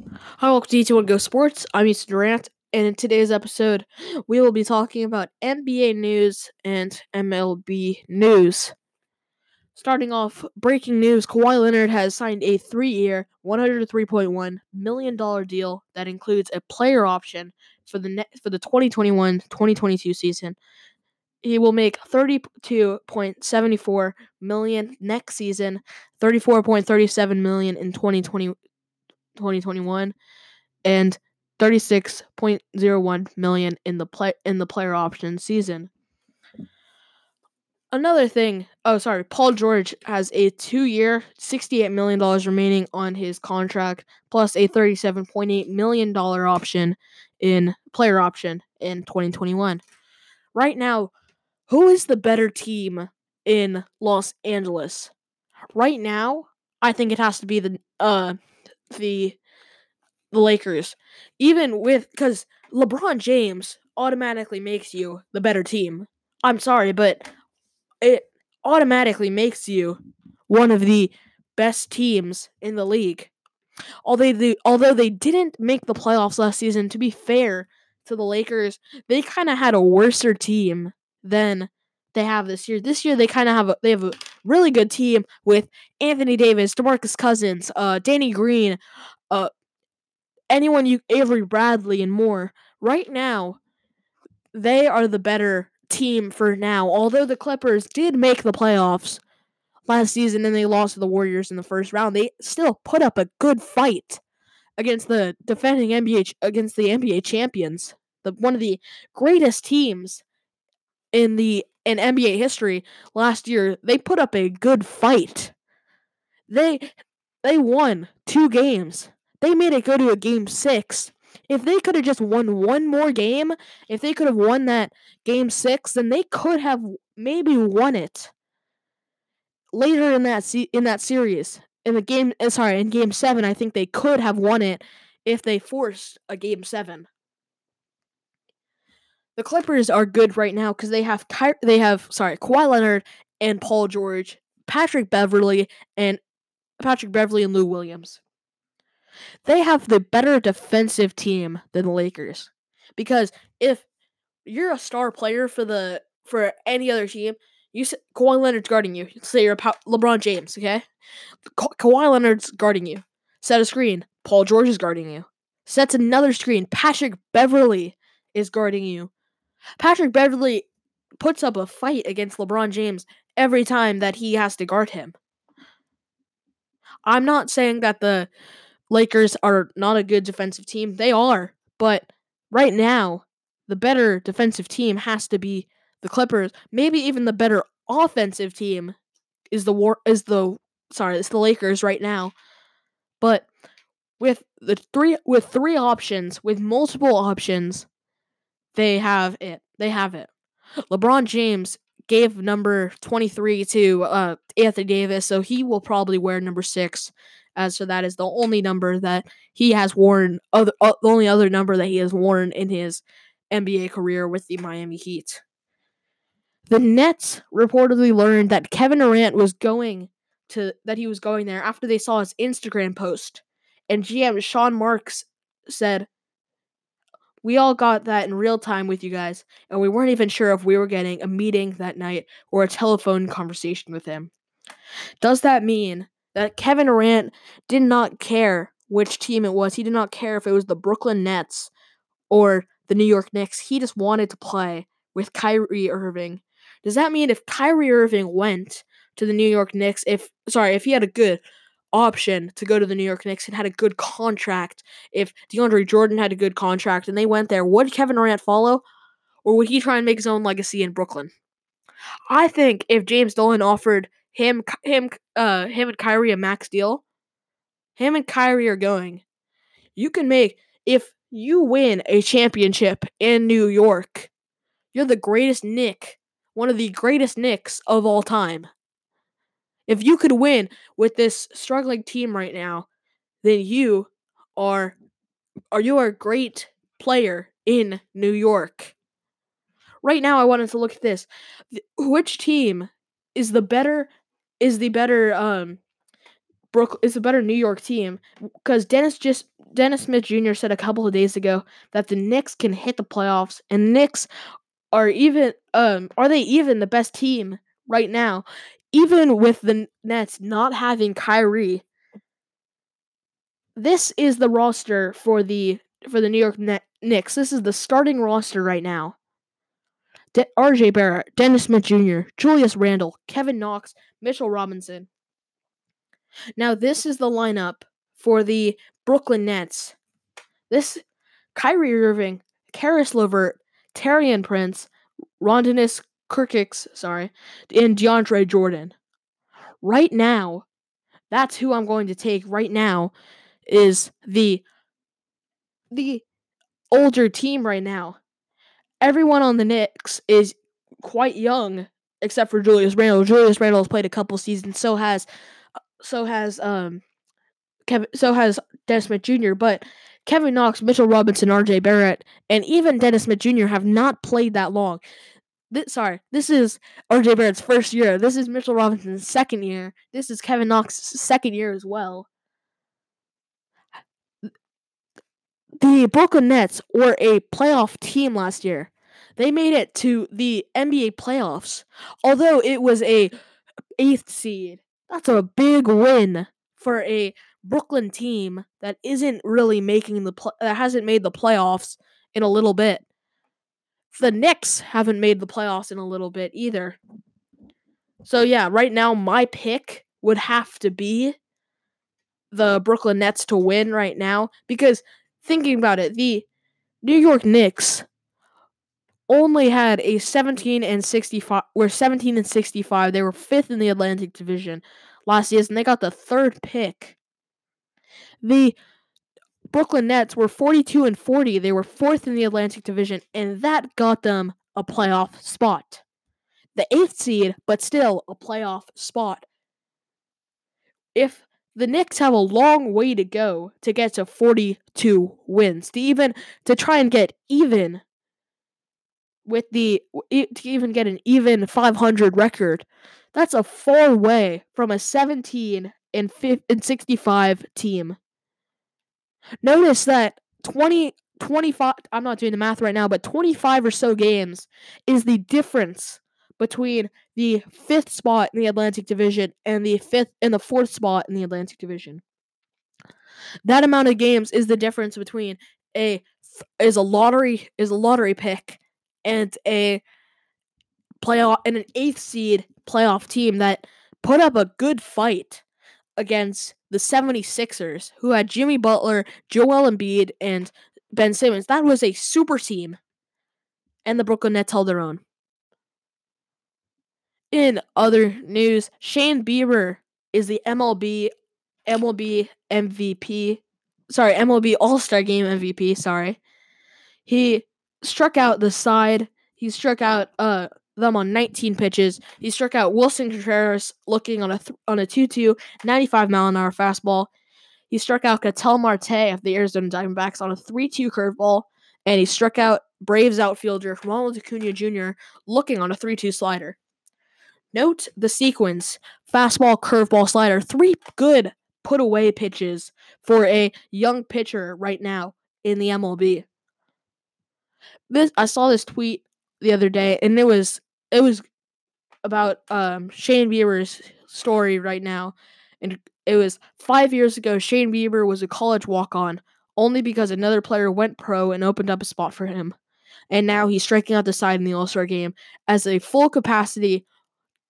Hi, welcome to D2 Go Sports. I'm Easton Durant, and in today's episode, we will be talking about NBA news and MLB news. Starting off, breaking news Kawhi Leonard has signed a three year, $103.1 million deal that includes a player option for the, ne- for the 2021 2022 season. He will make 32.74 million next season, 34.37 million in 2020 2021 and 36.01 million in the play in the player option season. Another thing, oh sorry, Paul George has a 2-year, 68 million dollars remaining on his contract plus a 37.8 million dollar option in player option in 2021. Right now, who is the better team in Los Angeles? Right now, I think it has to be the uh the the Lakers, even with because LeBron James automatically makes you the better team. I'm sorry, but it automatically makes you one of the best teams in the league. Although they, although they didn't make the playoffs last season, to be fair to the Lakers, they kind of had a worser team than they have this year. This year they kind of have a they have a really good team with Anthony Davis, DeMarcus Cousins, uh, Danny Green, uh, anyone you Avery Bradley and more. Right now, they are the better team for now. Although the Clippers did make the playoffs last season and they lost to the Warriors in the first round, they still put up a good fight against the defending NBA against the NBA champions, the one of the greatest teams in the in NBA history last year. They put up a good fight. They they won two games. They made it go to a game 6. If they could have just won one more game, if they could have won that game 6, then they could have maybe won it later in that se- in that series. In the game uh, sorry, in game 7, I think they could have won it if they forced a game 7. The Clippers are good right now because they have Ky- they have sorry Kawhi Leonard and Paul George, Patrick Beverley and Patrick Beverley and Lou Williams. They have the better defensive team than the Lakers because if you're a star player for the for any other team, you say Kawhi Leonard's guarding you. Say you're a LeBron James, okay? Ka- Kawhi Leonard's guarding you. Set a screen. Paul George is guarding you. Sets another screen. Patrick Beverley is guarding you. Patrick Beverley puts up a fight against LeBron James every time that he has to guard him. I'm not saying that the Lakers are not a good defensive team. They are, but right now, the better defensive team has to be the Clippers. Maybe even the better offensive team is the war is the sorry, it's the Lakers right now. But with the three with three options, with multiple options, they have it. They have it. LeBron James gave number 23 to uh, Anthony Davis, so he will probably wear number 6 as so that is the only number that he has worn other uh, the only other number that he has worn in his NBA career with the Miami Heat. The Nets reportedly learned that Kevin Durant was going to that he was going there after they saw his Instagram post. And GM Sean Marks said, We all got that in real time with you guys, and we weren't even sure if we were getting a meeting that night or a telephone conversation with him. Does that mean that Kevin Durant did not care which team it was? He did not care if it was the Brooklyn Nets or the New York Knicks. He just wanted to play with Kyrie Irving. Does that mean if Kyrie Irving went to the New York Knicks, if sorry, if he had a good option to go to the New York Knicks and had a good contract, if DeAndre Jordan had a good contract and they went there, would Kevin Durant follow? Or would he try and make his own legacy in Brooklyn? I think if James Dolan offered him him uh him and Kyrie a max deal, him and Kyrie are going. You can make if you win a championship in New York, you're the greatest Knick, one of the greatest Knicks of all time. If you could win with this struggling team right now, then you are are you are a great player in New York. Right now I wanted to look at this. Which team is the better is the better um Brook is a better New York team because Dennis just Dennis Smith Jr. said a couple of days ago that the Knicks can hit the playoffs, and Knicks are even um are they even the best team right now, even with the Nets not having Kyrie. This is the roster for the for the New York Net- Knicks. This is the starting roster right now. De- R.J. Barrett, Dennis Smith Jr., Julius Randle, Kevin Knox, Mitchell Robinson. Now this is the lineup for the Brooklyn Nets. This Kyrie Irving, Caris LeVert, Taurean Prince, Rondinus Kirkix, sorry, and DeAndre Jordan. Right now, that's who I'm going to take right now is the the older team right now. Everyone on the Knicks is quite young except for Julius Randle. Julius Randle has played a couple seasons, so has so has um Kevin so has Dennis Smith Jr., but Kevin Knox, Mitchell Robinson, RJ Barrett, and even Dennis Smith Jr. have not played that long. This, sorry, this is RJ Barrett's first year. This is Mitchell Robinson's second year. This is Kevin Knox's second year as well. The Brooklyn Nets were a playoff team last year. They made it to the NBA playoffs, although it was a eighth seed. That's a big win for a Brooklyn team that isn't really making the pl- that hasn't made the playoffs in a little bit. The Knicks haven't made the playoffs in a little bit either. So yeah, right now my pick would have to be the Brooklyn Nets to win right now because thinking about it, the New York Knicks only had a 17 and 65 were 17 and 65. They were 5th in the Atlantic Division last season. They got the third pick. The Brooklyn Nets were 42 and 40. They were 4th in the Atlantic Division and that got them a playoff spot. The 8th seed, but still a playoff spot. If the Knicks have a long way to go to get to 42 wins, to even to try and get even with the to even get an even 500 record. That's a far way from a 17 and, 5, and 65 team. Notice that 20 25 I'm not doing the math right now, but 25 or so games is the difference between the 5th spot in the Atlantic Division and the 5th and the 4th spot in the Atlantic Division. That amount of games is the difference between a is a lottery is a lottery pick and a playoff and an eighth seed playoff team that put up a good fight against the 76ers, who had Jimmy Butler, Joel Embiid, and Ben Simmons. That was a super team. And the Brooklyn Nets held their own. In other news, Shane Bieber is the MLB MLB MVP. Sorry, MLB All-Star Game MVP, sorry. He struck out the side. He struck out uh them on 19 pitches. He struck out Willson Contreras looking on a th- on a 2-2 95 mile an hour fastball. He struck out Ketel Marte of the Arizona Diamondbacks on a 3-2 curveball, and he struck out Braves outfielder Ronald Acuna Jr. looking on a 3-2 slider. Note the sequence: fastball, curveball, slider. Three good put away pitches for a young pitcher right now in the MLB this I saw this tweet the other day, and it was it was about um Shane Bieber's story right now, and it was five years ago. Shane Bieber was a college walk on only because another player went pro and opened up a spot for him, and now he's striking out the side in the All Star game as a full capacity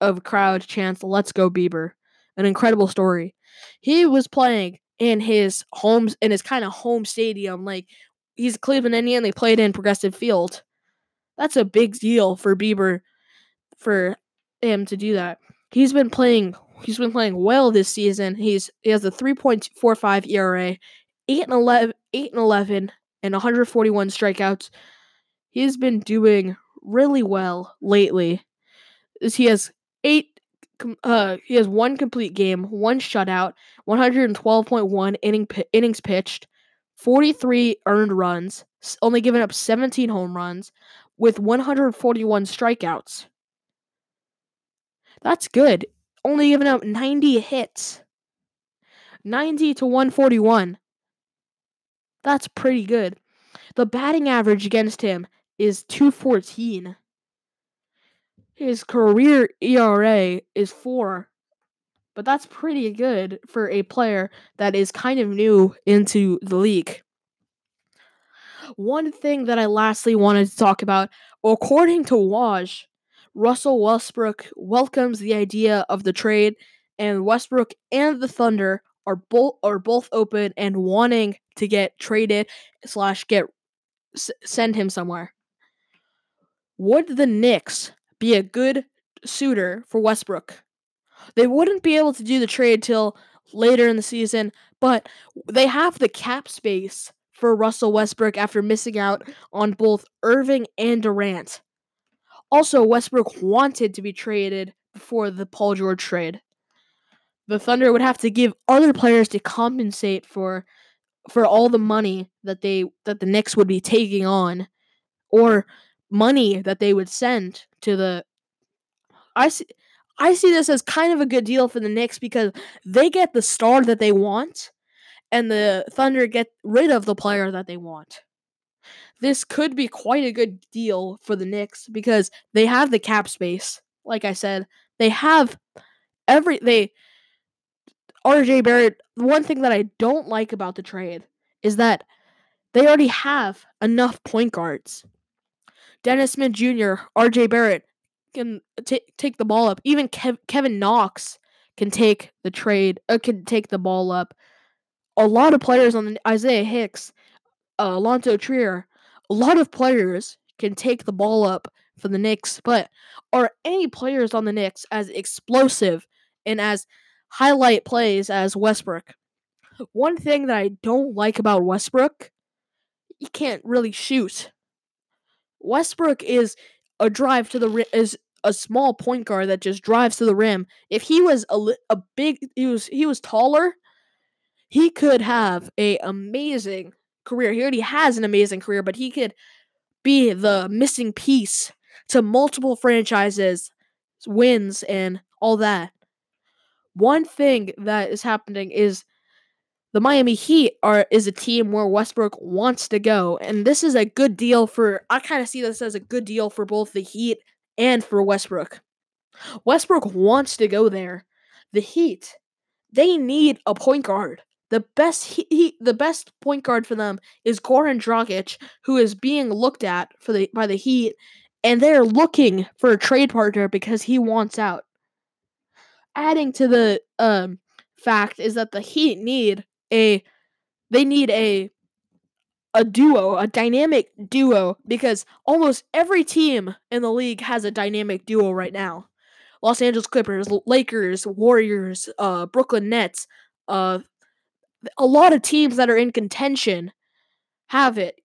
of crowd chants "Let's go Bieber." An incredible story. He was playing in his homes in his kind of home stadium, like he's a Cleveland Indian. They played in Progressive Field. That's a big deal for Bieber, for him to do that. He's been playing. He's been playing well this season. He's he has a 3.45 ERA, 8 and 11, 8 and 11, and 141 strikeouts. He's been doing really well lately. He has eight. Uh, he has one complete game, one shutout, 112.1 inning innings pitched, 43 earned runs, only giving up 17 home runs, with 141 strikeouts. That's good. Only giving up 90 hits. 90 to 141. That's pretty good. The batting average against him is 214. His career ERA is 4. But that's pretty good for a player that is kind of new into the league. One thing that I lastly wanted to talk about, according to Woj, Russell Westbrook welcomes the idea of the trade, and Westbrook and the Thunder are both are both open and wanting to get traded slash get s- send him somewhere. Would the Knicks be a good suitor for Westbrook? They wouldn't be able to do the trade till later in the season, but they have the cap space for Russell Westbrook after missing out on both Irving and Durant. Also, Westbrook wanted to be traded before the Paul George trade. The Thunder would have to give other players to compensate for for all the money that they that the Knicks would be taking on or money that they would send to the I see I see this as kind of a good deal for the Knicks because they get the star that they want and the Thunder get rid of the player that they want. This could be quite a good deal for the Knicks because they have the cap space. Like I said, they have every they RJ Barrett, one thing that I don't like about the trade is that they already have enough point guards. Dennis Smith Jr., RJ Barrett can t- take the ball up. Even Kev- Kevin Knox can take the trade, uh, can take the ball up. A lot of players on the Isaiah Hicks, uh, Alonzo Trier, a lot of players can take the ball up for the Knicks, but are any players on the Knicks as explosive and as highlight plays as Westbrook? One thing that I don't like about Westbrook, he can't really shoot. Westbrook is a drive to the is a small point guard that just drives to the rim. If he was a, a big he was he was taller, he could have a amazing career. He already has an amazing career, but he could be the missing piece to multiple franchises, wins and all that. One thing that is happening is the Miami Heat are is a team where Westbrook wants to go, and this is a good deal for. I kind of see this as a good deal for both the Heat and for Westbrook. Westbrook wants to go there. The Heat, they need a point guard. The best he, he, the best point guard for them is Goran Dragic, who is being looked at for the by the Heat, and they're looking for a trade partner because he wants out. Adding to the um, fact is that the Heat need a they need a a duo, a dynamic duo because almost every team in the league has a dynamic duo right now. Los Angeles Clippers, Lakers, Warriors, uh Brooklyn Nets, uh a lot of teams that are in contention have it.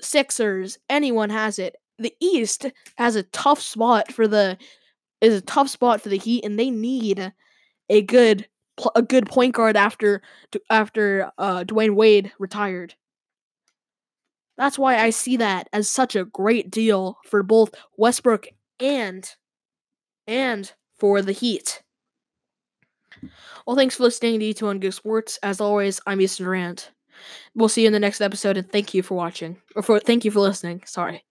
Sixers, anyone has it. The East has a tough spot for the is a tough spot for the Heat and they need a good a good point guard after after uh, Dwyane Wade retired. That's why I see that as such a great deal for both Westbrook and and for the Heat. Well, thanks for listening to E2 on Go Sports. As always, I'm Easton Durant. We'll see you in the next episode, and thank you for watching, or for thank you for listening. Sorry.